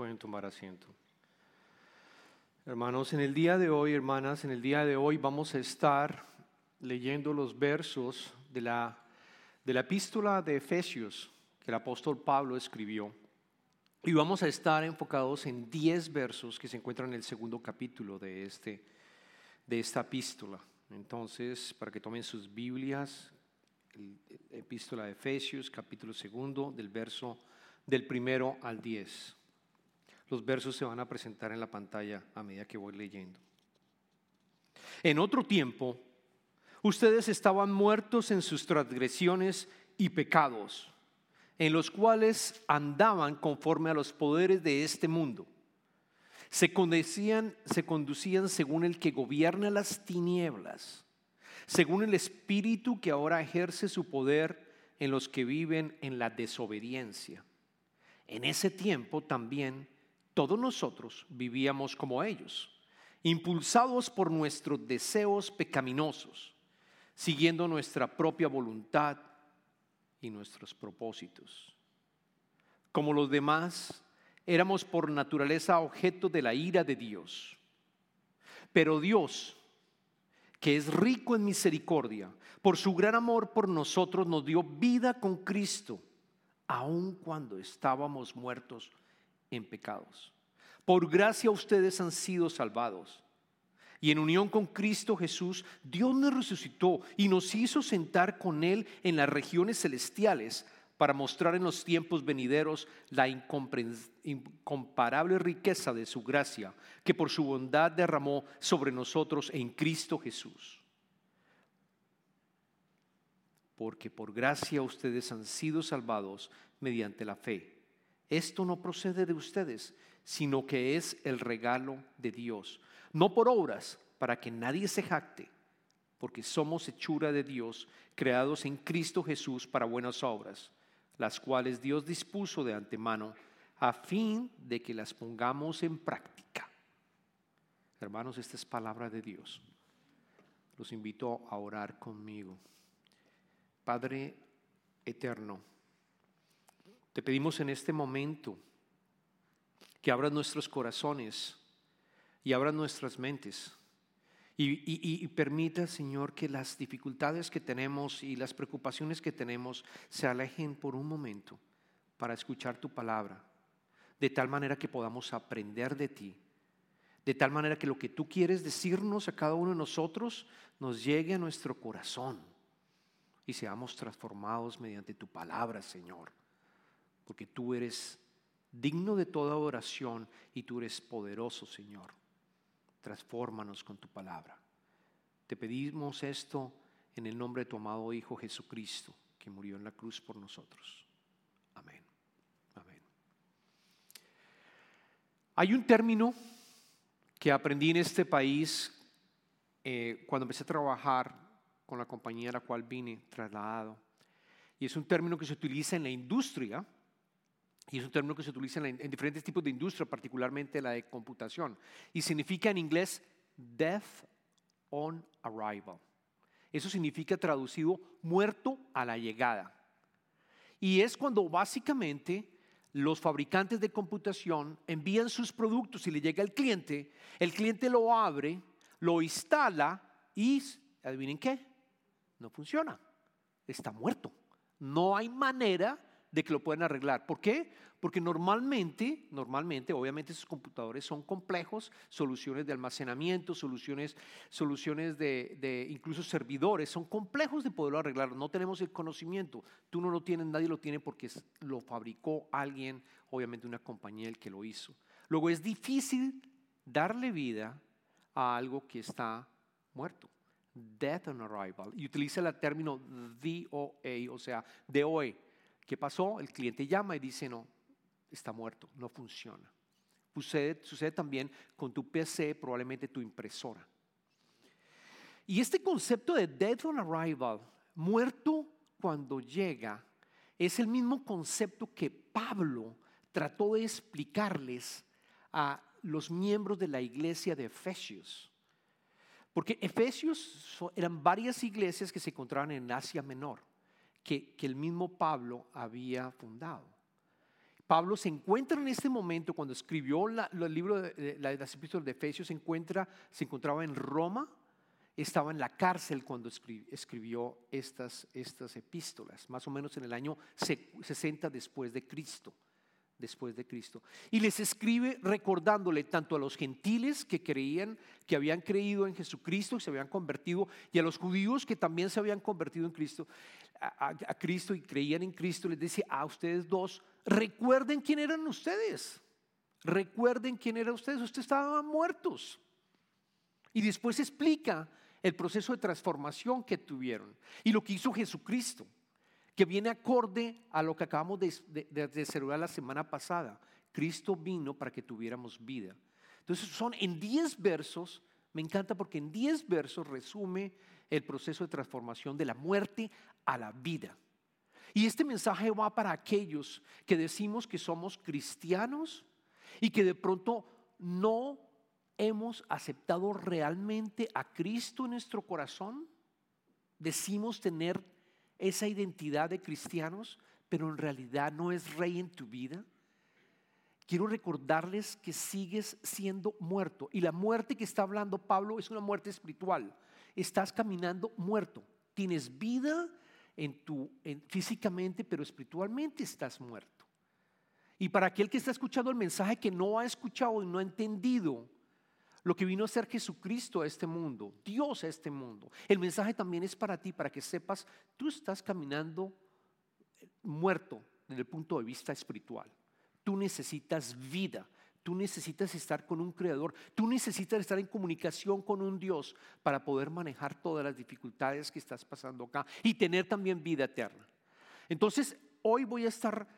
Pueden tomar asiento. Hermanos, en el día de hoy, hermanas, en el día de hoy vamos a estar leyendo los versos de la, de la epístola de Efesios que el apóstol Pablo escribió. Y vamos a estar enfocados en 10 versos que se encuentran en el segundo capítulo de, este, de esta epístola. Entonces, para que tomen sus Biblias, el, epístola de Efesios, capítulo segundo, del verso del primero al 10. Los versos se van a presentar en la pantalla a medida que voy leyendo. En otro tiempo, ustedes estaban muertos en sus transgresiones y pecados, en los cuales andaban conforme a los poderes de este mundo. Se conducían, se conducían según el que gobierna las tinieblas, según el espíritu que ahora ejerce su poder en los que viven en la desobediencia. En ese tiempo también todos nosotros vivíamos como ellos, impulsados por nuestros deseos pecaminosos, siguiendo nuestra propia voluntad y nuestros propósitos. Como los demás, éramos por naturaleza objeto de la ira de Dios. Pero Dios, que es rico en misericordia, por su gran amor por nosotros nos dio vida con Cristo aun cuando estábamos muertos en pecados. Por gracia ustedes han sido salvados. Y en unión con Cristo Jesús, Dios nos resucitó y nos hizo sentar con Él en las regiones celestiales para mostrar en los tiempos venideros la incomparable riqueza de su gracia, que por su bondad derramó sobre nosotros en Cristo Jesús porque por gracia ustedes han sido salvados mediante la fe. Esto no procede de ustedes, sino que es el regalo de Dios, no por obras, para que nadie se jacte, porque somos hechura de Dios, creados en Cristo Jesús para buenas obras, las cuales Dios dispuso de antemano a fin de que las pongamos en práctica. Hermanos, esta es palabra de Dios. Los invito a orar conmigo. Padre eterno, te pedimos en este momento que abras nuestros corazones y abras nuestras mentes. Y, permita, Señor, que las dificultades que tenemos y las preocupaciones que tenemos se alejen por un momento para escuchar tu palabra, de tal manera que podamos aprender de ti, de tal manera que lo que tú quieres decirnos a cada uno de nosotros nos llegue a nuestro corazón y seamos transformados mediante tu palabra, Señor. Porque tú eres digno de toda oración y tú eres poderoso, Señor. Transfórmanos con tu palabra. Te pedimos esto en el nombre de tu amado Hijo Jesucristo, que murió en la cruz por nosotros. Amén. Amén. Hay un término que aprendí en este país eh, cuando empecé a trabajar con la compañía a la cual vine trasladado. Y es un término que se utiliza en la industria, y es un término que se utiliza en, en, diferentes tipos de industria, particularmente la de computación. Y significa en inglés death on arrival. Eso significa traducido muerto a la llegada. Y es cuando básicamente los fabricantes de computación envían sus productos y le llega al cliente, el cliente lo abre, lo instala y, adivinen qué, no funciona. Está muerto. No hay manera de que lo puedan arreglar. ¿Por qué? Porque normalmente, normalmente, obviamente esos computadores son complejos, soluciones de almacenamiento, soluciones, soluciones de, de, incluso servidores, son complejos de poderlo arreglar. No tenemos el conocimiento. Tú no lo tienes, nadie lo tiene porque lo fabricó alguien, obviamente una compañía el que lo hizo. Luego es difícil darle vida a algo que está muerto death on arrival, y utiliza el término DOA, o sea, DOE. ¿Qué pasó? El cliente llama y dice, no, está muerto, no funciona. Sucede, también con tu PC, probablemente tu impresora. Y este concepto de death on arrival, muerto cuando llega, es el mismo concepto que Pablo trató de explicarles a los miembros de la iglesia de Efesios. Porque Efesios eran varias iglesias que se encontraban en Asia Menor, que, el mismo Pablo había fundado. Pablo se encuentra en este momento, cuando escribió el libro de, la, las epístolas de Efesios, se, encuentra, se encontraba en Roma, estaba en la cárcel cuando escribió estas, estas epístolas, más o menos en el año 60 después de Cristo después de Cristo. Y les escribe recordándole tanto a los gentiles que creían, que habían creído en Jesucristo, y se habían convertido, y a los judíos que también se habían convertido en Cristo, a, Cristo y creían en Cristo, les dice a ustedes dos, recuerden quién eran ustedes. Recuerden quién eran ustedes. Ustedes estaban muertos. Y después explica el proceso de transformación que tuvieron y lo que hizo Jesucristo que viene acorde a lo que acabamos de, de, la semana pasada. Cristo vino para que tuviéramos vida. Entonces son en 10 versos, me encanta porque en 10 versos resume el proceso de transformación de la muerte a la vida. Y este mensaje va para aquellos que decimos que somos cristianos y que de pronto no hemos aceptado realmente a Cristo en nuestro corazón. Decimos tener esa identidad de cristianos, pero en realidad no es rey en tu vida? Quiero recordarles que sigues siendo muerto. Y la muerte que está hablando Pablo es una muerte espiritual. Estás caminando muerto. Tienes vida en tu, físicamente, pero espiritualmente estás muerto. Y para aquel que está escuchando el mensaje que no ha escuchado y no ha entendido, lo que vino a ser Jesucristo a este mundo, Dios a este mundo. El mensaje también es para ti, para que sepas, tú estás caminando muerto desde el punto de vista espiritual. Tú necesitas vida, tú necesitas estar con un creador, tú necesitas estar en comunicación con un Dios para poder manejar todas las dificultades que estás pasando acá y tener también vida eterna. Entonces, hoy voy a estar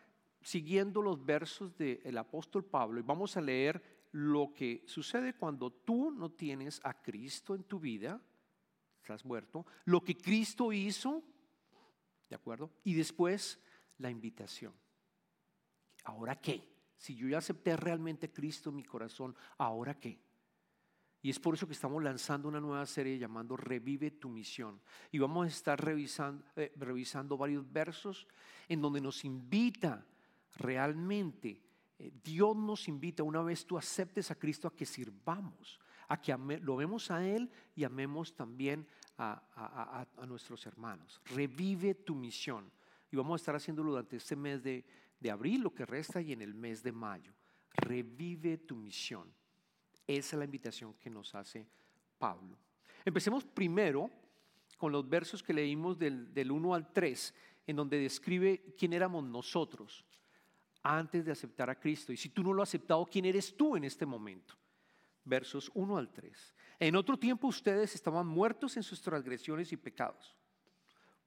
siguiendo los versos del apóstol Pablo y vamos a leer lo que sucede cuando tú no tienes a Cristo en tu vida, estás muerto, lo que Cristo hizo, ¿de acuerdo? Y después la invitación. ¿Ahora qué? Si yo ya acepté realmente a Cristo en mi corazón, ¿ahora qué? Y es por eso que estamos lanzando una nueva serie llamando Revive tu misión. Y vamos a estar revisando, eh, revisando varios versos en donde nos invita realmente eh, Dios nos invita, una vez tú aceptes a Cristo, a que sirvamos, a que lo vemos a Él y amemos también a, nuestros hermanos. Revive tu misión. Y vamos a estar haciéndolo durante este mes de, de abril, lo que resta, y en el mes de mayo. Revive tu misión. Esa es la invitación que nos hace Pablo. Empecemos primero con los versos que leímos del, del 1 al 3, en donde describe quién éramos nosotros antes de aceptar a Cristo. Y si tú no lo has aceptado, ¿quién eres tú en este momento? Versos 1 al 3. En otro tiempo ustedes estaban muertos en sus transgresiones y pecados.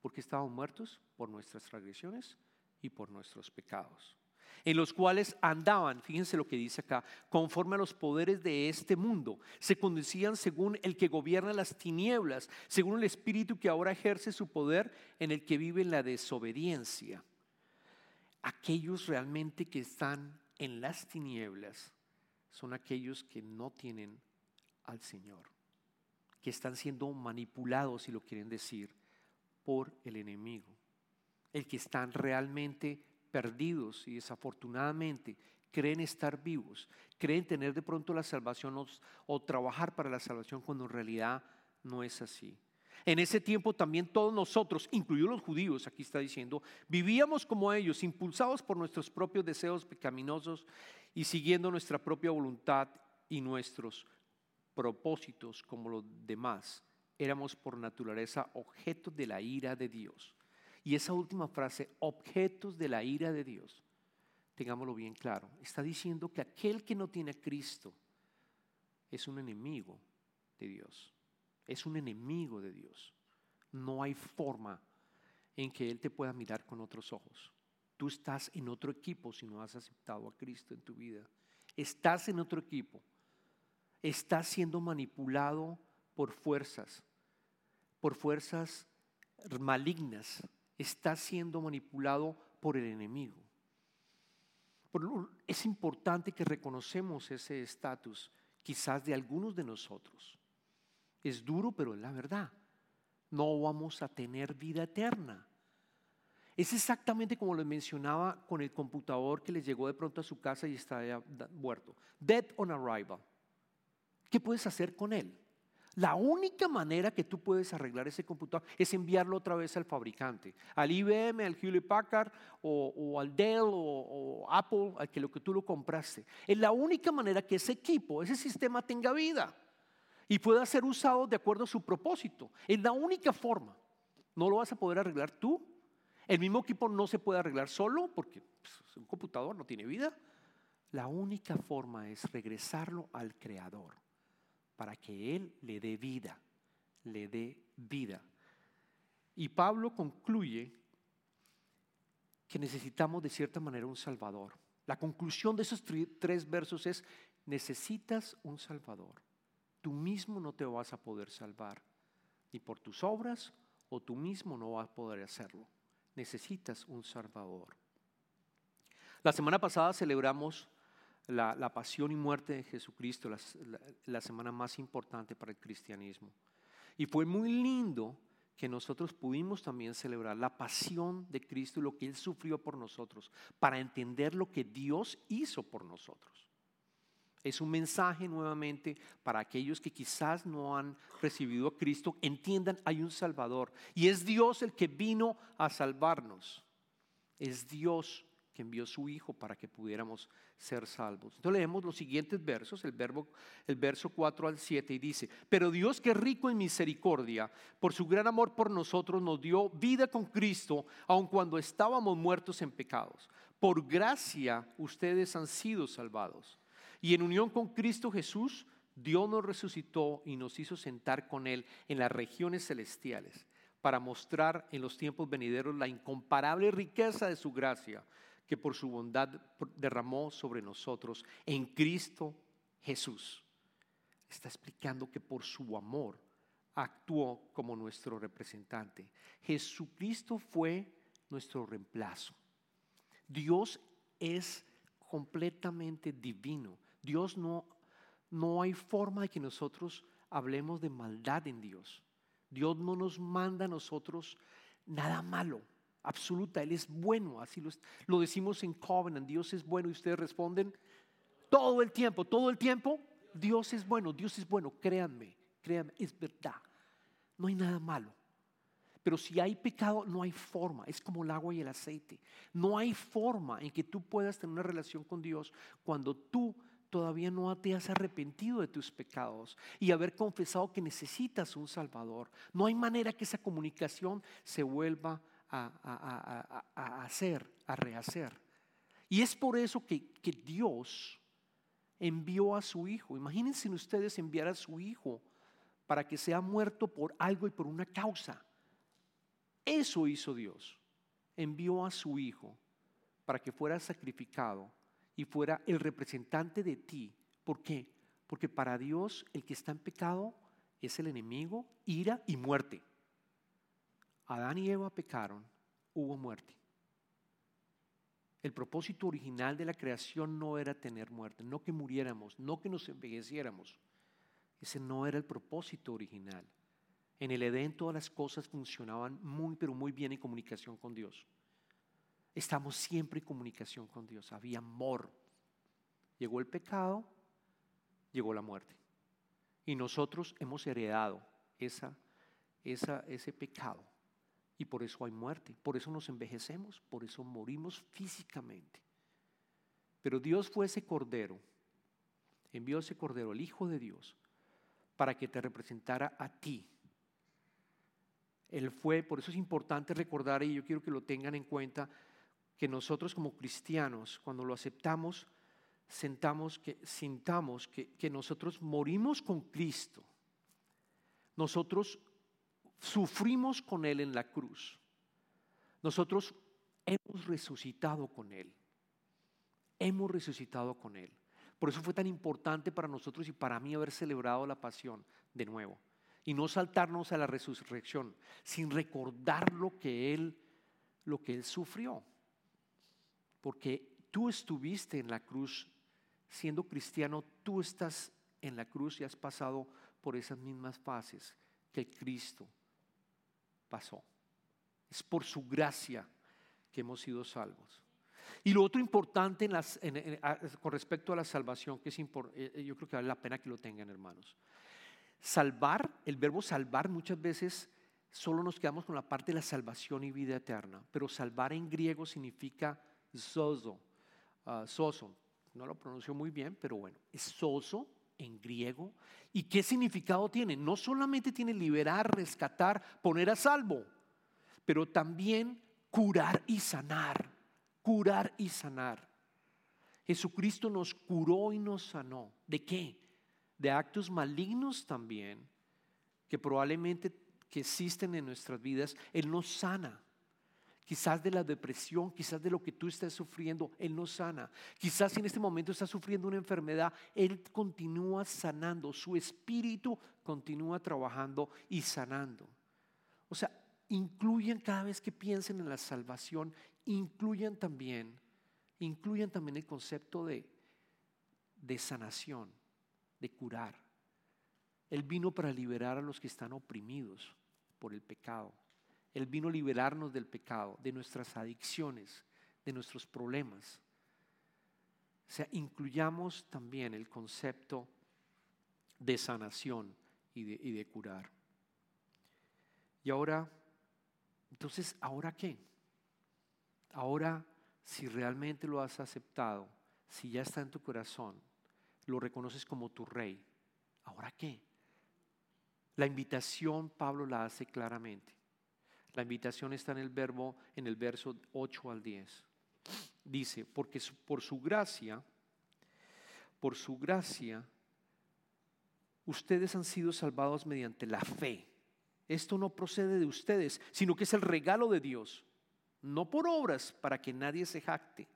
¿Por qué estaban muertos? Por nuestras transgresiones y por nuestros pecados. En los cuales andaban, fíjense lo que dice acá, conforme a los poderes de este mundo. Se conducían según el que gobierna las tinieblas, según el espíritu que ahora ejerce su poder en el que vive en la desobediencia aquellos realmente que están en las tinieblas son aquellos que no tienen al Señor, que están siendo manipulados, si lo quieren decir, por el enemigo. El que están realmente perdidos y desafortunadamente creen estar vivos, creen tener de pronto la salvación o, o trabajar para la salvación cuando en realidad no es así. En ese tiempo también todos nosotros, incluidos los judíos, aquí está diciendo, vivíamos como ellos, impulsados por nuestros propios deseos pecaminosos y siguiendo nuestra propia voluntad y nuestros propósitos como los demás. Éramos por naturaleza objetos de la ira de Dios. Y esa última frase, objetos de la ira de Dios, tengámoslo bien claro, está diciendo que aquel que no tiene a Cristo es un enemigo de Dios es un enemigo de Dios. No hay forma en que Él te pueda mirar con otros ojos. Tú estás en otro equipo si no has aceptado a Cristo en tu vida. Estás en otro equipo. Estás siendo manipulado por fuerzas, por fuerzas malignas. Estás siendo manipulado por el enemigo. Es importante que reconocemos ese estatus, quizás de algunos de nosotros. Es duro, pero es la verdad. No vamos a tener vida eterna. Es exactamente como lo mencionaba con el computador que le llegó de pronto a su casa y está muerto. Dead on arrival. ¿Qué puedes hacer con él? La única manera que tú puedes arreglar ese computador es enviarlo otra vez al fabricante, al IBM, al Hewlett Packard o, al Dell o, Apple, al que lo que tú lo compraste. Es la única manera que ese equipo, ese sistema tenga vida y pueda ser usado de acuerdo a su propósito. Es la única forma. No lo vas a poder arreglar tú. El mismo equipo no se puede arreglar solo porque pues, un computador no tiene vida. La única forma es regresarlo al creador para que Él le dé vida, le dé vida. Y Pablo concluye que necesitamos de cierta manera un Salvador. La conclusión de esos tres versos es, necesitas un Salvador. Tú mismo no te vas a poder salvar, ni por tus obras, o tú mismo no vas a poder hacerlo. Necesitas un Salvador. La semana pasada celebramos la, pasión y muerte de Jesucristo, la, semana más importante para el cristianismo. Y fue muy lindo que nosotros pudimos también celebrar la pasión de Cristo y lo que Él sufrió por nosotros, para entender lo que Dios hizo por nosotros. Es un mensaje nuevamente para aquellos que quizás no han recibido a Cristo, entiendan, hay un Salvador. Y es Dios el que vino a salvarnos. Es Dios que envió su Hijo para que pudiéramos ser salvos. Entonces leemos los siguientes versos, el, verbo, el verso 4 al 7, y dice, pero Dios que rico en misericordia, por su gran amor por nosotros, nos dio vida con Cristo, aun cuando estábamos muertos en pecados. Por gracia ustedes han sido salvados. Y en unión con Cristo Jesús, Dios nos resucitó y nos hizo sentar con Él en las regiones celestiales para mostrar en los tiempos venideros la incomparable riqueza de su gracia que por su bondad derramó sobre nosotros en Cristo Jesús. Está explicando que por su amor actuó como nuestro representante. Jesucristo fue nuestro reemplazo. Dios es completamente divino. Dios no, no hay forma de que nosotros hablemos de maldad en Dios. Dios no nos manda a nosotros nada malo absoluta. Él es bueno, así lo, decimos en Covenant. Dios es bueno y ustedes responden todo el tiempo, todo el tiempo. Dios es bueno, Dios es bueno, créanme, créanme, es verdad. No hay nada malo. Pero si hay pecado, no hay forma. Es como el agua y el aceite. No hay forma en que tú puedas tener una relación con Dios cuando tú todavía no te has arrepentido de tus pecados y haber confesado que necesitas un Salvador. No hay manera que esa comunicación se vuelva a, hacer, a rehacer. Y es por eso que, que Dios envió a su Hijo. Imagínense ustedes enviar a su Hijo para que sea muerto por algo y por una causa. Eso hizo Dios. Envió a su Hijo para que fuera sacrificado y fuera el representante de ti. ¿Por qué? Porque para Dios el que está en pecado es el enemigo, ira y muerte. Adán y Eva pecaron, hubo muerte. El propósito original de la creación no era tener muerte, no que muriéramos, no que nos envejeciéramos. Ese no era el propósito original. En el Edén todas las cosas funcionaban muy, pero muy bien en comunicación con Dios. Estamos siempre en comunicación con Dios. Había amor. Llegó el pecado, llegó la muerte. Y nosotros hemos heredado esa, esa, ese pecado. Y por eso hay muerte, por eso nos envejecemos, por eso morimos físicamente. Pero Dios fue ese cordero, envió ese cordero, el Hijo de Dios, para que te representara a ti. Él fue, por eso es importante recordar, y yo quiero que lo tengan en cuenta, que nosotros como cristianos, cuando lo aceptamos, sentamos que, sintamos que, que nosotros morimos con Cristo. Nosotros sufrimos con Él en la cruz. Nosotros hemos resucitado con Él. Hemos resucitado con Él. Por eso fue tan importante para nosotros y para mí haber celebrado la pasión de nuevo. Y no saltarnos a la resurrección sin recordar lo que Él, lo que Él sufrió. Porque tú estuviste en la cruz siendo cristiano, tú estás en la cruz y has pasado por esas mismas fases que Cristo pasó. Es por su gracia que hemos sido salvos. Y lo otro importante con respecto a la salvación, que es eh, yo creo que vale la pena que lo tengan, hermanos. Salvar, el verbo salvar muchas veces solo nos quedamos con la parte de la salvación y vida eterna, pero salvar en griego significa sozo, uh, soso. No lo pronuncio muy bien, pero bueno, es soso en griego. ¿Y qué significado tiene? No solamente tiene liberar, rescatar, poner a salvo, pero también curar y sanar, curar y sanar. Jesucristo nos curó y nos sanó. ¿De qué? De actos malignos también, que probablemente que existen en nuestras vidas. Él nos sana quizás de la depresión, quizás de lo que tú estás sufriendo, Él no sana. Quizás si en este momento estás sufriendo una enfermedad, Él continúa sanando, su espíritu continúa trabajando y sanando. O sea, incluyen cada vez que piensen en la salvación, incluyan también, incluyan también el concepto de, de sanación, de curar. Él vino para liberar a los que están oprimidos por el pecado. Él vino a liberarnos del pecado, de nuestras adicciones, de nuestros problemas. O sea, incluyamos también el concepto de sanación y de, curar. Y ahora, entonces, ¿ahora qué? Ahora, si realmente lo has aceptado, si ya está en tu corazón, lo reconoces como tu rey, ¿ahora qué? La invitación Pablo la hace claramente. La invitación está en el verbo, en el verso 8 al 10. Dice, porque por su gracia, por su gracia, ustedes han sido salvados mediante la fe. Esto no procede de ustedes, sino que es el regalo de Dios, no por obras para que nadie se jacte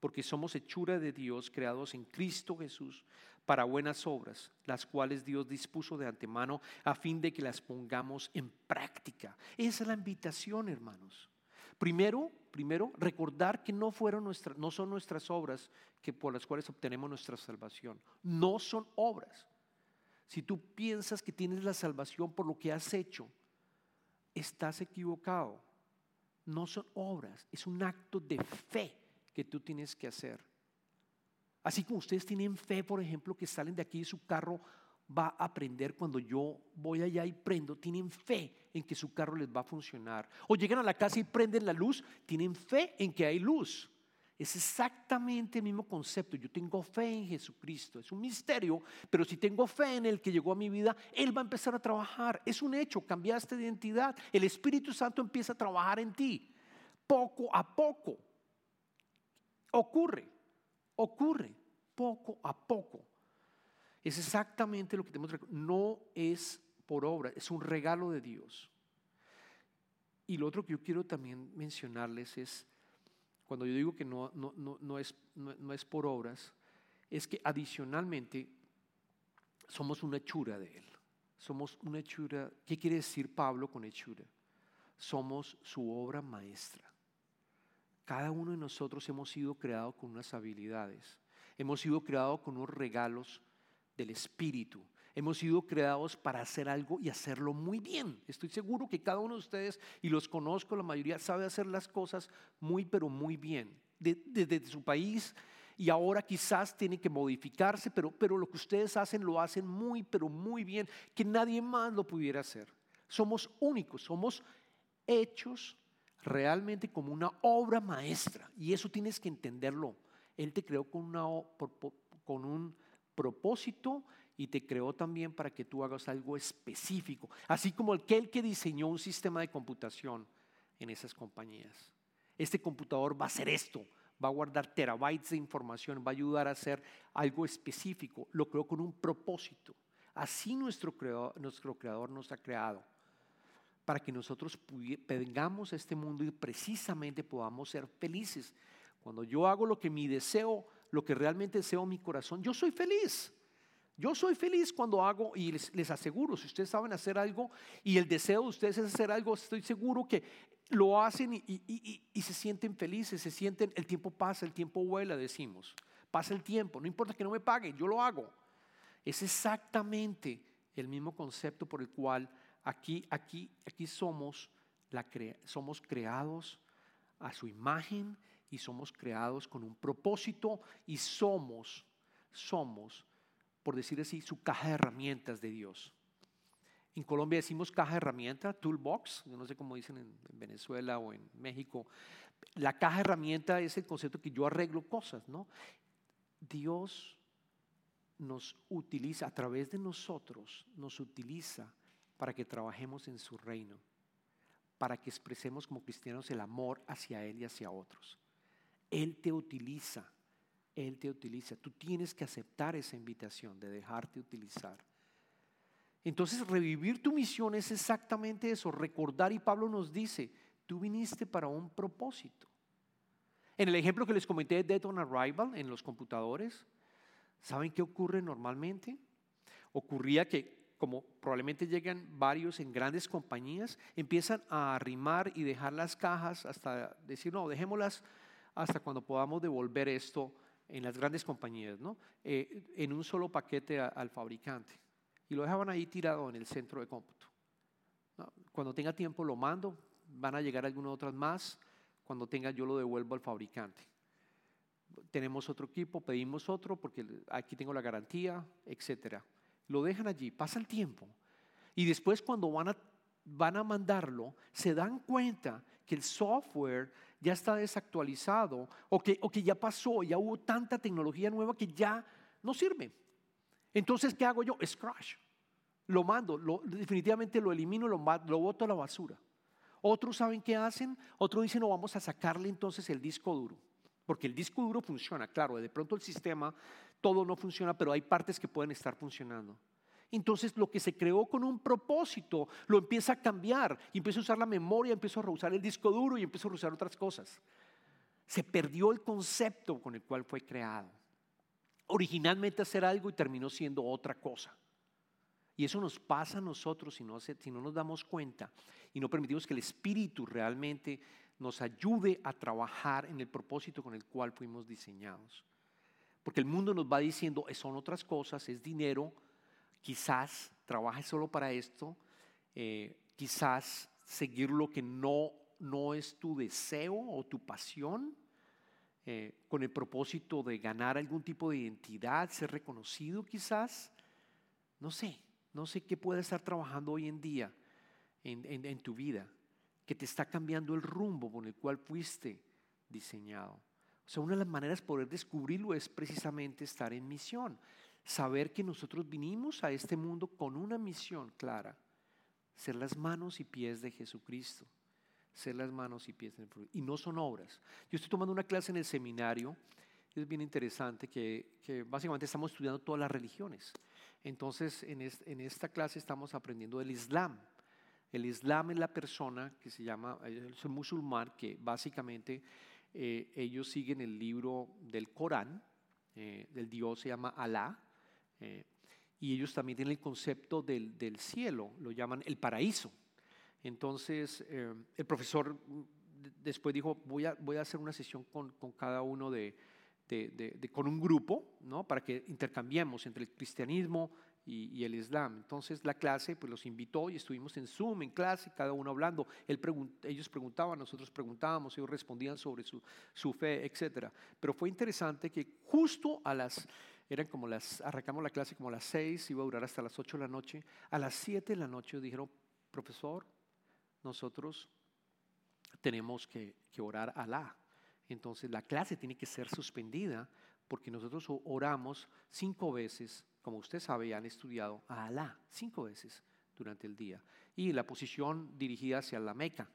porque somos hechura de Dios, creados en Cristo Jesús para buenas obras, las cuales Dios dispuso de antemano a fin de que las pongamos en práctica. Esa es la invitación, hermanos. Primero, primero recordar que no fueron nuestras, no son nuestras obras que por las cuales obtenemos nuestra salvación. No son obras. Si tú piensas que tienes la salvación por lo que has hecho, estás equivocado. No son obras, es un acto de fe que tú tienes que hacer. Así como ustedes tienen fe, por ejemplo, que salen de aquí y su carro va a prender cuando yo voy allá y prendo, tienen fe en que su carro les va a funcionar. O llegan a la casa y prenden la luz, tienen fe en que hay luz. Es exactamente el mismo concepto. Yo tengo fe en Jesucristo. Es un misterio, pero si tengo fe en el que llegó a mi vida, Él va a empezar a trabajar. Es un hecho, cambiaste de identidad. El Espíritu Santo empieza a trabajar en ti, poco a poco. Ocurre, ocurre poco a poco. Es exactamente lo que tenemos No es por obra, es un regalo de Dios. Y lo otro que yo quiero también mencionarles es, cuando yo digo que no, no, es, no, es por obras, es que adicionalmente somos una hechura de Él. Somos una hechura. ¿Qué quiere decir Pablo con hechura? Somos su obra maestra. Cada uno de nosotros hemos sido creados con unas habilidades, hemos sido creados con unos regalos del Espíritu. Hemos sido creados para hacer algo y hacerlo muy bien. Estoy seguro que cada uno de ustedes, y los conozco, la mayoría sabe hacer las cosas muy, pero muy bien. Desde su país y ahora quizás tiene que modificarse, pero, pero lo que ustedes hacen lo hacen muy, pero muy bien, que nadie más lo pudiera hacer. Somos únicos, somos hechos realmente como una obra maestra. Y eso tienes que entenderlo. Él te creó con, un propósito y te creó también para que tú hagas algo específico. Así como aquel que diseñó un sistema de computación en esas compañías. Este computador va a hacer esto, va a guardar terabytes de información, va a ayudar a hacer algo específico. Lo creó con un propósito. Así nuestro creador, nuestro creador nos ha creado para que nosotros vengamos a este mundo y precisamente podamos ser felices. Cuando yo hago lo que mi deseo, lo que realmente deseo en mi corazón, yo soy feliz. Yo soy feliz cuando hago, y les, aseguro, si ustedes saben hacer algo y el deseo de ustedes es hacer algo, estoy seguro que lo hacen y, y se sienten felices, se sienten, el tiempo pasa, el tiempo vuela, decimos. Pasa el tiempo, no importa que no me paguen, yo lo hago. Es exactamente el mismo concepto por el cual Aquí, aquí, aquí somos, somos creados a su imagen y somos creados con un propósito y somos, somos, por decir así, su caja de herramientas de Dios. En Colombia decimos caja de herramientas, toolbox, yo no sé cómo dicen en, Venezuela o en México. La caja de herramientas es el concepto que yo arreglo cosas, ¿no? Dios nos utiliza, a través de nosotros, nos utiliza para que trabajemos en su reino, para que expresemos como cristianos el amor hacia Él y hacia otros. Él te utiliza, Él te utiliza. Tú tienes que aceptar esa invitación de dejarte utilizar. Entonces revivir tu misión es exactamente eso, recordar y Pablo nos dice, tú viniste para un propósito. En el ejemplo que les comenté de Dead on Arrival en los computadores, ¿saben qué ocurre normalmente? Ocurría que como probablemente llegan varios en grandes compañías, empiezan a arrimar y dejar las cajas hasta decir, no, dejémoslas hasta cuando podamos devolver esto en las grandes compañías, ¿no? Eh, en un solo paquete al fabricante y lo dejaban ahí tirado en el centro de cómputo. Cuando tenga tiempo lo mando, van a llegar algunas otras más, cuando tenga yo lo devuelvo al fabricante. Tenemos otro equipo, pedimos otro porque aquí tengo la garantía, etcétera. Lo dejan allí, pasa el tiempo y después cuando van a, van a mandarlo, se dan cuenta que el software ya está desactualizado o que, o que ya pasó, ya hubo tanta tecnología nueva que ya no sirve. Entonces, ¿qué hago yo? Scratch. Lo mando, definitivamente lo elimino, lo, lo boto a la basura. Otros saben qué hacen, otros dicen, no, vamos a sacarle entonces el disco duro. Porque el disco duro funciona, claro, de pronto el sistema, todo no funciona, pero hay partes que pueden estar funcionando. Entonces lo que se creó con un propósito lo empieza a cambiar y empieza a usar la memoria, empieza a reusar el disco duro y empieza a reusar otras cosas. Se perdió el concepto con el cual fue creado originalmente hacer algo y terminó siendo otra cosa. Y eso nos pasa a nosotros si no, si no nos damos cuenta y no permitimos que el Espíritu realmente nos ayude a trabajar en el propósito con el cual fuimos diseñados. Porque el mundo nos va diciendo, son otras cosas, es dinero, quizás trabajes solo para esto, eh, quizás seguir lo que no, no es tu deseo o tu pasión, eh, con el propósito de ganar algún tipo de identidad, ser reconocido quizás. No sé, no sé qué puede estar trabajando hoy en día en, tu vida, que te está cambiando el rumbo con el cual fuiste diseñado. O sea, una de las maneras de poder descubrirlo es precisamente estar en misión. Saber que nosotros vinimos a este mundo con una misión clara. Ser las manos y pies de Jesucristo ser las manos y pies el fruto. Y no son obras. Yo estoy tomando una clase en el seminario, es bien interesante, que, básicamente estamos estudiando todas las religiones. Entonces, en, en, esta clase estamos aprendiendo del Islam. El Islam es la persona que se llama, es un musulmán que básicamente eh, ellos siguen el libro del Corán, eh, del Dios se llama Alá, eh, y ellos también tienen el concepto del, del cielo, lo llaman el paraíso. Entonces, el profesor después dijo, voy a, voy a hacer una sesión con, con cada uno de, de, con un grupo, ¿no? Para que intercambiemos entre el cristianismo y, el Islam. Entonces la clase pues los invitó y estuvimos en Zoom, en clase, cada uno hablando. Él ellos preguntaban, nosotros preguntábamos, ellos respondían sobre su, su fe, etc. Pero fue interesante que justo a las, eran como las, arrancamos la clase como a las seis, iba a durar hasta las ocho de la noche. A las siete de la noche dijeron, profesor, nosotros tenemos que, orar a Alá. Entonces la clase tiene que ser suspendida porque nosotros oramos cinco veces, como usted sabe, han estudiado a Alá, cinco veces durante el día. Y la posición dirigida hacia la Meca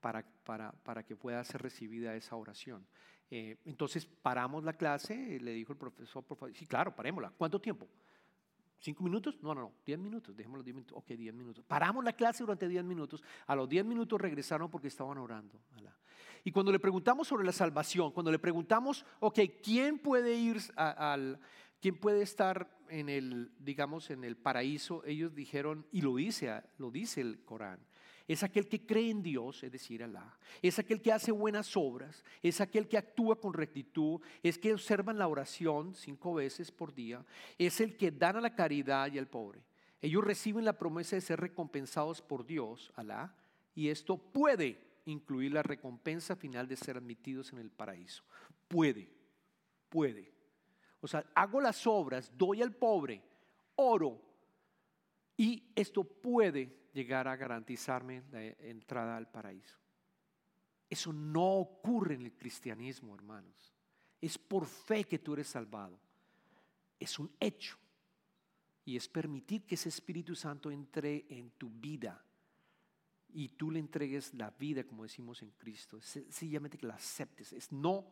para, para, que pueda ser recibida esa oración. Eh, entonces paramos la clase, le dijo el profesor, por favor, sí, claro, parémosla. ¿Cuánto tiempo? ¿Cinco minutos? No, no, no, diez minutos, dejémoslo diez minutos. Ok, diez minutos. Paramos la clase durante diez minutos. A los diez minutos regresaron porque estaban orando. Y cuando le preguntamos sobre la salvación, cuando le preguntamos, ok, ¿quién puede ir al, quién puede estar en el, digamos, en el paraíso? Ellos dijeron, y lo dice, lo dice el Corán, es aquel que cree en Dios, es decir, Alá, es aquel que hace buenas obras, es aquel que actúa con rectitud, es que observan la oración cinco veces por día, es el que dan a la caridad y al pobre. Ellos reciben la promesa de ser recompensados por Dios, Alá, y esto puede incluir la recompensa final de ser admitidos en el paraíso. Puede, puede. O sea, hago las obras, doy al pobre, oro, y esto puede llegar a garantizarme la entrada al paraíso. Eso no ocurre en el cristianismo, hermanos. Es por fe que tú eres salvado. Es un hecho. Y es permitir que ese Espíritu Santo entre en tu vida y tú le entregues la vida, como decimos en Cristo. Sencillamente que la aceptes. Es no,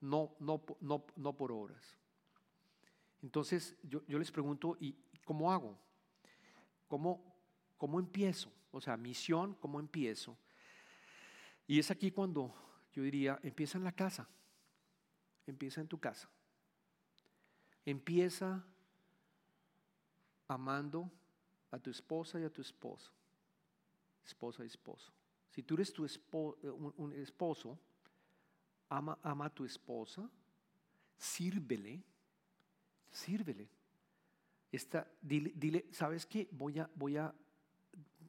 no, no, no, no por obras. Entonces yo, les pregunto, ¿y cómo hago? ¿Cómo, ¿Cómo empiezo? O sea, misión, ¿cómo empiezo? Y es aquí cuando yo diría, empieza en la casa, empieza en tu casa. Empieza amando a tu esposa y a tu esposo, esposa y esposo. Si tú eres tu un, esposo, ama, ama a tu esposa, sírvele, sírvele. Esta, dile, dile, ¿sabes qué? Voy a, voy a,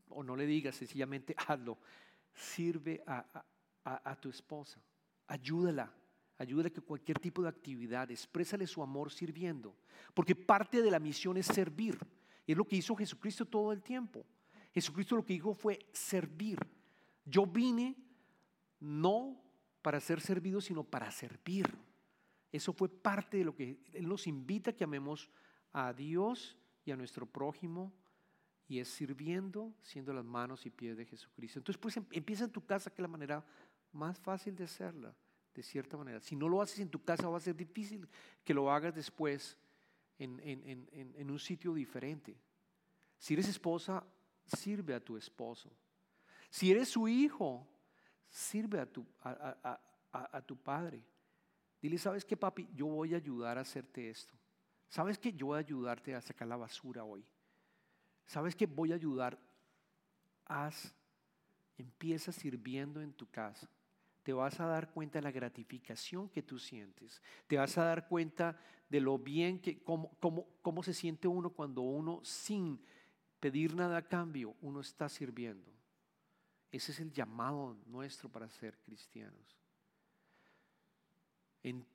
o no le digas, sencillamente hazlo. Sirve a, a, a tu esposa, ayúdala, ayúdale que cualquier tipo de actividad, exprésale su amor sirviendo, porque parte de la misión es servir. Es lo que hizo Jesucristo todo el tiempo. Jesucristo lo que dijo fue servir. Yo vine no para ser servido, sino para servir. Eso fue parte de lo que Él nos invita que amemos a Dios y a nuestro prójimo y es sirviendo, siendo las manos y pies de Jesucristo. Entonces, pues em, empieza en tu casa, que es la manera más fácil de hacerla de cierta manera. Si no lo haces en tu casa va a ser difícil que lo hagas después en, un sitio diferente. Si eres esposa, sirve a tu esposo. Si eres su hijo, sirve a a, tu padre. Dile, ¿sabes qué, papi? Yo voy a ayudar a hacerte esto. ¿Sabes qué? Yo voy a ayudarte a sacar la basura hoy. ¿Sabes qué? Voy a ayudar. Haz, empieza sirviendo en tu casa te vas a dar cuenta de la gratificación que tú sientes. Te vas a dar cuenta de lo bien que, cómo, cómo, se siente uno cuando uno sin pedir nada a cambio, uno está sirviendo. Ese es el llamado nuestro para ser cristianos. En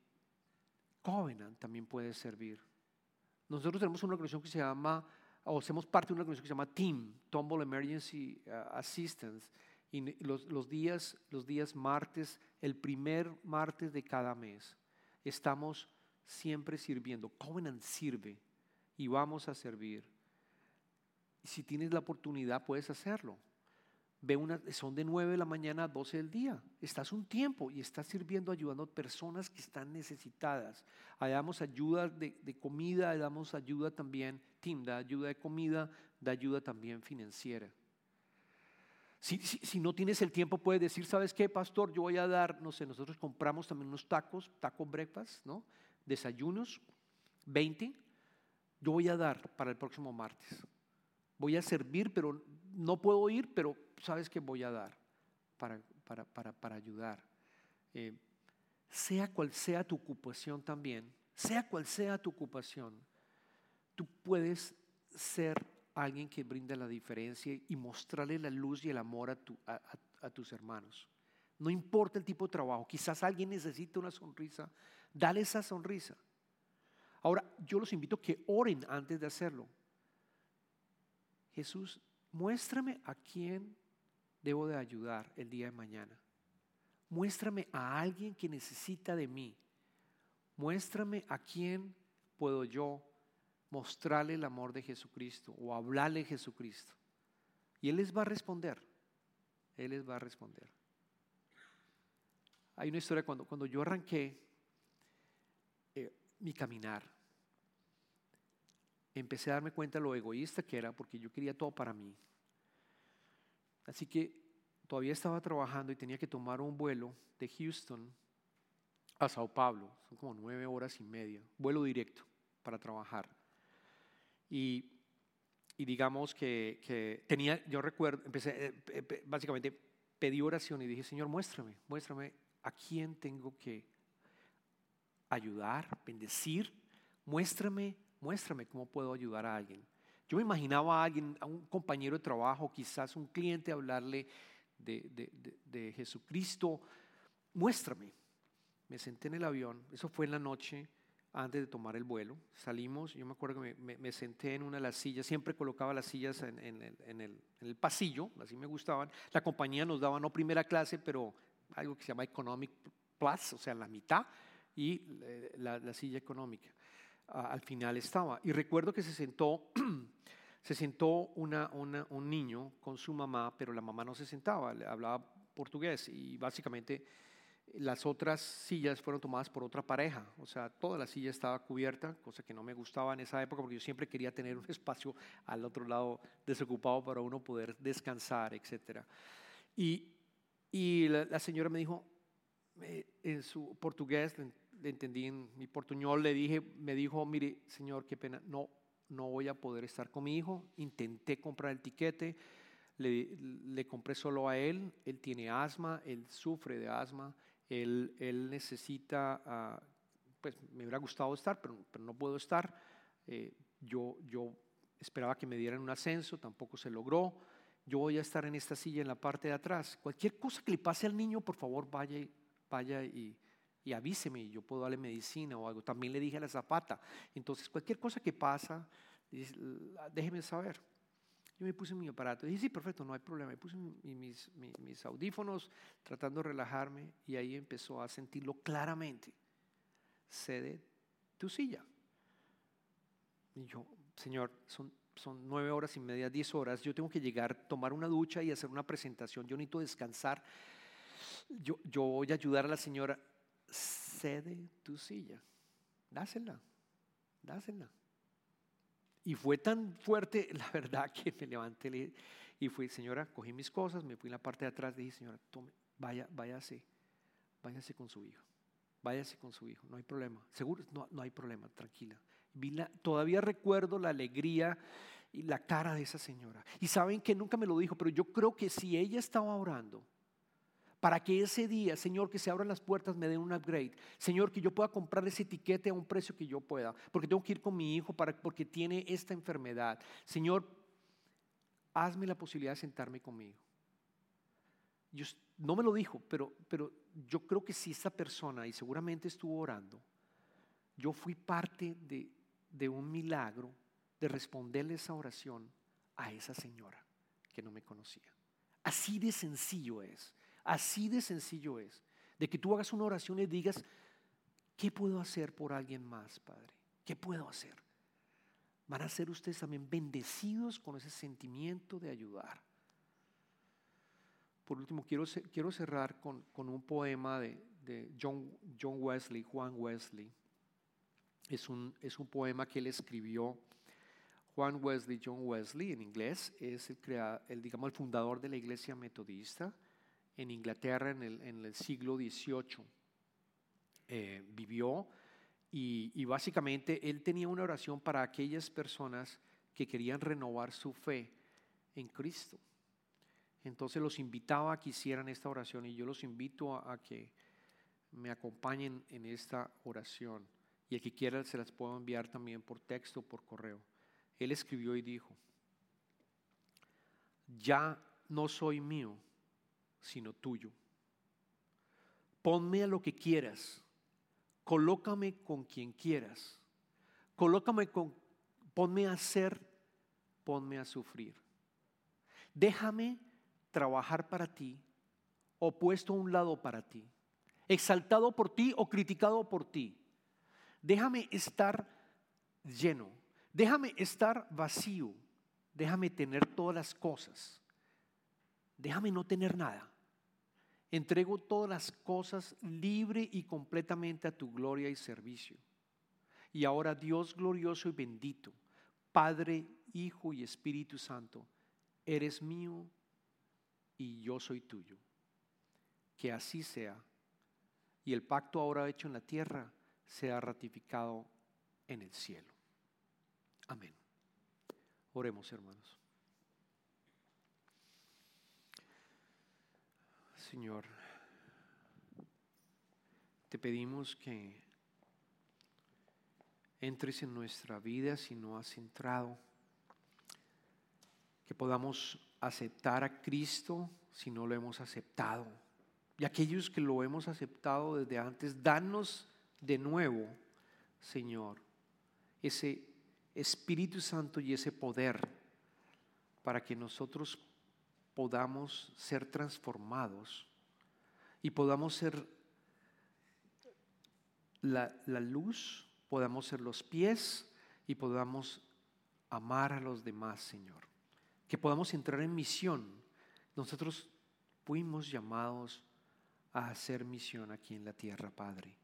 Covenant también puede servir. Nosotros tenemos una organización que se llama, o hacemos parte de una organización que se llama TEAM, Tumble Emergency uh, Assistance y los, días, los días martes, el primer martes de cada mes, estamos siempre sirviendo. Covenant sirve y vamos a servir. Y si tienes la oportunidad, puedes hacerlo. Ve una, son de 9 de la mañana a 12 del día. Estás un tiempo y estás sirviendo, ayudando a personas que están necesitadas. Ahí damos ayuda de, de comida, damos ayuda también, team, da ayuda de comida, da ayuda también financiera. Si, no tienes el tiempo, puedes decir, ¿sabes qué, pastor? Yo voy a dar, no sé, nosotros compramos también unos tacos, taco breakfast, ¿no? Desayunos, 20. Yo voy a dar para el próximo martes. Voy a servir, pero no puedo ir, pero ¿sabes qué voy a dar para, para, ayudar? Eh, sea cual sea tu ocupación también, sea cual sea tu ocupación, tú puedes ser alguien que brinda la diferencia y mostrarle la luz y el amor a, tus hermanos. No importa el tipo de trabajo, quizás alguien necesita una sonrisa, dale esa sonrisa. Ahora, yo los invito a que oren antes de hacerlo. Jesús, muéstrame a quién debo de ayudar el día de mañana. Muéstrame a alguien que necesita de mí. Muéstrame a quién puedo yo mostrarle el amor de Jesucristo o hablarle de Jesucristo. Y Él les va a responder. Él les va a responder. Hay una historia cuando, cuando yo arranqué eh, mi caminar, empecé a darme cuenta lo egoísta que era porque yo quería todo para mí. Así que todavía estaba trabajando y tenía que tomar un vuelo de Houston a Sao Paulo. Son como nueve horas y media, vuelo directo para trabajar. Y, digamos que, tenía, yo recuerdo, empecé, eh, básicamente pedí oración y dije, Señor, muéstrame, muéstrame a quién tengo que ayudar, bendecir, muéstrame, muéstrame cómo puedo ayudar a alguien. Yo me imaginaba a alguien, a un compañero de trabajo, quizás un cliente, hablarle de, Jesucristo, muéstrame. Me senté en el avión, eso fue en la noche antes de tomar el vuelo. Salimos, yo me acuerdo que me, senté en una de las sillas, siempre colocaba las sillas en, el, el, pasillo, así me gustaban. La compañía nos daba no primera clase, pero algo que se llama Economic Plus, o sea, la mitad, y eh, la, silla económica. Al final estaba. Y recuerdo que se sentó se sentó una, un niño con su mamá, pero la mamá no se sentaba, hablaba portugués y básicamente las otras sillas fueron tomadas por otra pareja, o sea, toda la silla estaba cubierta, cosa que no me gustaba en esa época porque yo siempre quería tener un espacio al otro lado desocupado para uno poder descansar, etc. Y, y la, señora me dijo, en su portugués, le entendí en mi portuñol, le dije, me dijo, mire, señor, qué pena, no, no voy a poder estar con mi hijo. Intenté comprar el tiquete, le, compré solo a él, él tiene asma, él sufre de asma, él, él necesita, ah, pues me hubiera gustado estar, pero, pero no puedo estar. Eh, yo, yo esperaba que me dieran un ascenso, tampoco se logró. Yo voy a estar en esta silla en la parte de atrás. Cualquier cosa que le pase al niño, por favor, vaya, vaya y, y avíseme, yo puedo darle medicina o algo. También le dije a la zapata. Entonces, cualquier cosa que pasa, déjeme saber. Yo me puse mi aparato. Dije, sí, perfecto, no hay problema. Me puse mis, audífonos tratando de relajarme y ahí empezó a sentirlo claramente. Cede tu silla. Y yo, Señor, son, son nueve horas y media, diez horas. Yo tengo que llegar, tomar una ducha y hacer una presentación. Yo necesito descansar. Yo, yo voy a ayudar a la señora cede tu silla, dásela, dásela. Y fue tan fuerte, la verdad, que me levanté y fui, señora, cogí mis cosas, me fui en la parte de atrás, dije, señora, tome, vaya, váyase, váyase con su hijo, váyase con su hijo, no hay problema, seguro, no, no hay problema, tranquila. todavía recuerdo la alegría y la cara de esa señora. Y saben que nunca me lo dijo, pero yo creo que si ella estaba orando, para que ese día, Señor, que se abran las puertas, me den un upgrade. Señor, que yo pueda comprar ese etiquete a un precio que yo pueda, porque tengo que ir con mi hijo para, porque tiene esta enfermedad. Señor, hazme la posibilidad de sentarme conmigo. Yo, no me lo dijo, pero, pero yo creo que si esa persona, y seguramente estuvo orando, yo fui parte de, de un milagro de responderle esa oración a esa señora que no me conocía. Así de sencillo es. Así de sencillo es. De que tú hagas una oración y digas, ¿qué puedo hacer por alguien más, Padre? ¿Qué puedo hacer? Van a ser ustedes también bendecidos con ese sentimiento de ayudar. Por último, quiero, quiero cerrar con, un poema de, John, John, Wesley, Juan Wesley. Es un, es un poema que él escribió. Juan Wesley, John Wesley en inglés, es el, el, digamos, el fundador de la iglesia metodista en Inglaterra en el, siglo XVIII. Eh, vivió y, básicamente él tenía una oración para aquellas personas que querían renovar su fe en Cristo. Entonces los invitaba a que hicieran esta oración y yo los invito a, que me acompañen en esta oración. Y el que quiera se las puedo enviar también por texto o por correo. Él escribió y dijo, ya no soy mío sino tuyo. Ponme a lo que quieras, colócame con quien quieras, colócame con, ponme a hacer, ponme a sufrir. Déjame trabajar para ti o puesto a un lado para ti, exaltado por ti o criticado por ti. Déjame estar lleno, déjame estar vacío, déjame tener todas las cosas, déjame no tener nada. Entrego todas las cosas libre y completamente a tu gloria y servicio. Y ahora Dios glorioso y bendito, Padre, Hijo y Espíritu Santo, eres mío y yo soy tuyo. Que así sea. Y el pacto ahora hecho en la tierra sea ratificado en el cielo. Amén. Oremos, hermanos. Señor, te pedimos que entres en nuestra vida si no has entrado, que podamos aceptar a Cristo si no lo hemos aceptado. Y aquellos que lo hemos aceptado desde antes, danos de nuevo, Señor, ese Espíritu Santo y ese poder para que nosotros podamos ser transformados y podamos ser la, luz, podamos ser los pies y podamos amar a los demás, Señor. Que podamos entrar en misión. Nosotros fuimos llamados a hacer misión aquí en la tierra, Padre.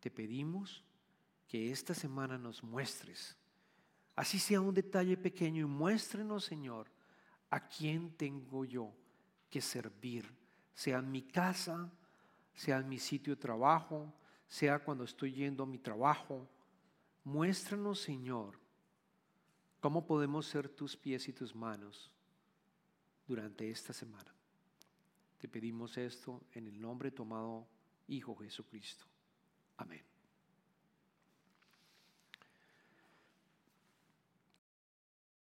Te pedimos que esta semana nos muestres, así sea un detalle pequeño, y muéstrenos, Señor, a quién tengo yo que servir, sea en mi casa, sea en mi sitio de trabajo, sea cuando estoy yendo a mi trabajo. Muéstranos, Señor, cómo podemos ser tus pies y tus manos durante esta semana. Te pedimos esto en el nombre tomado Hijo Jesucristo. Amén.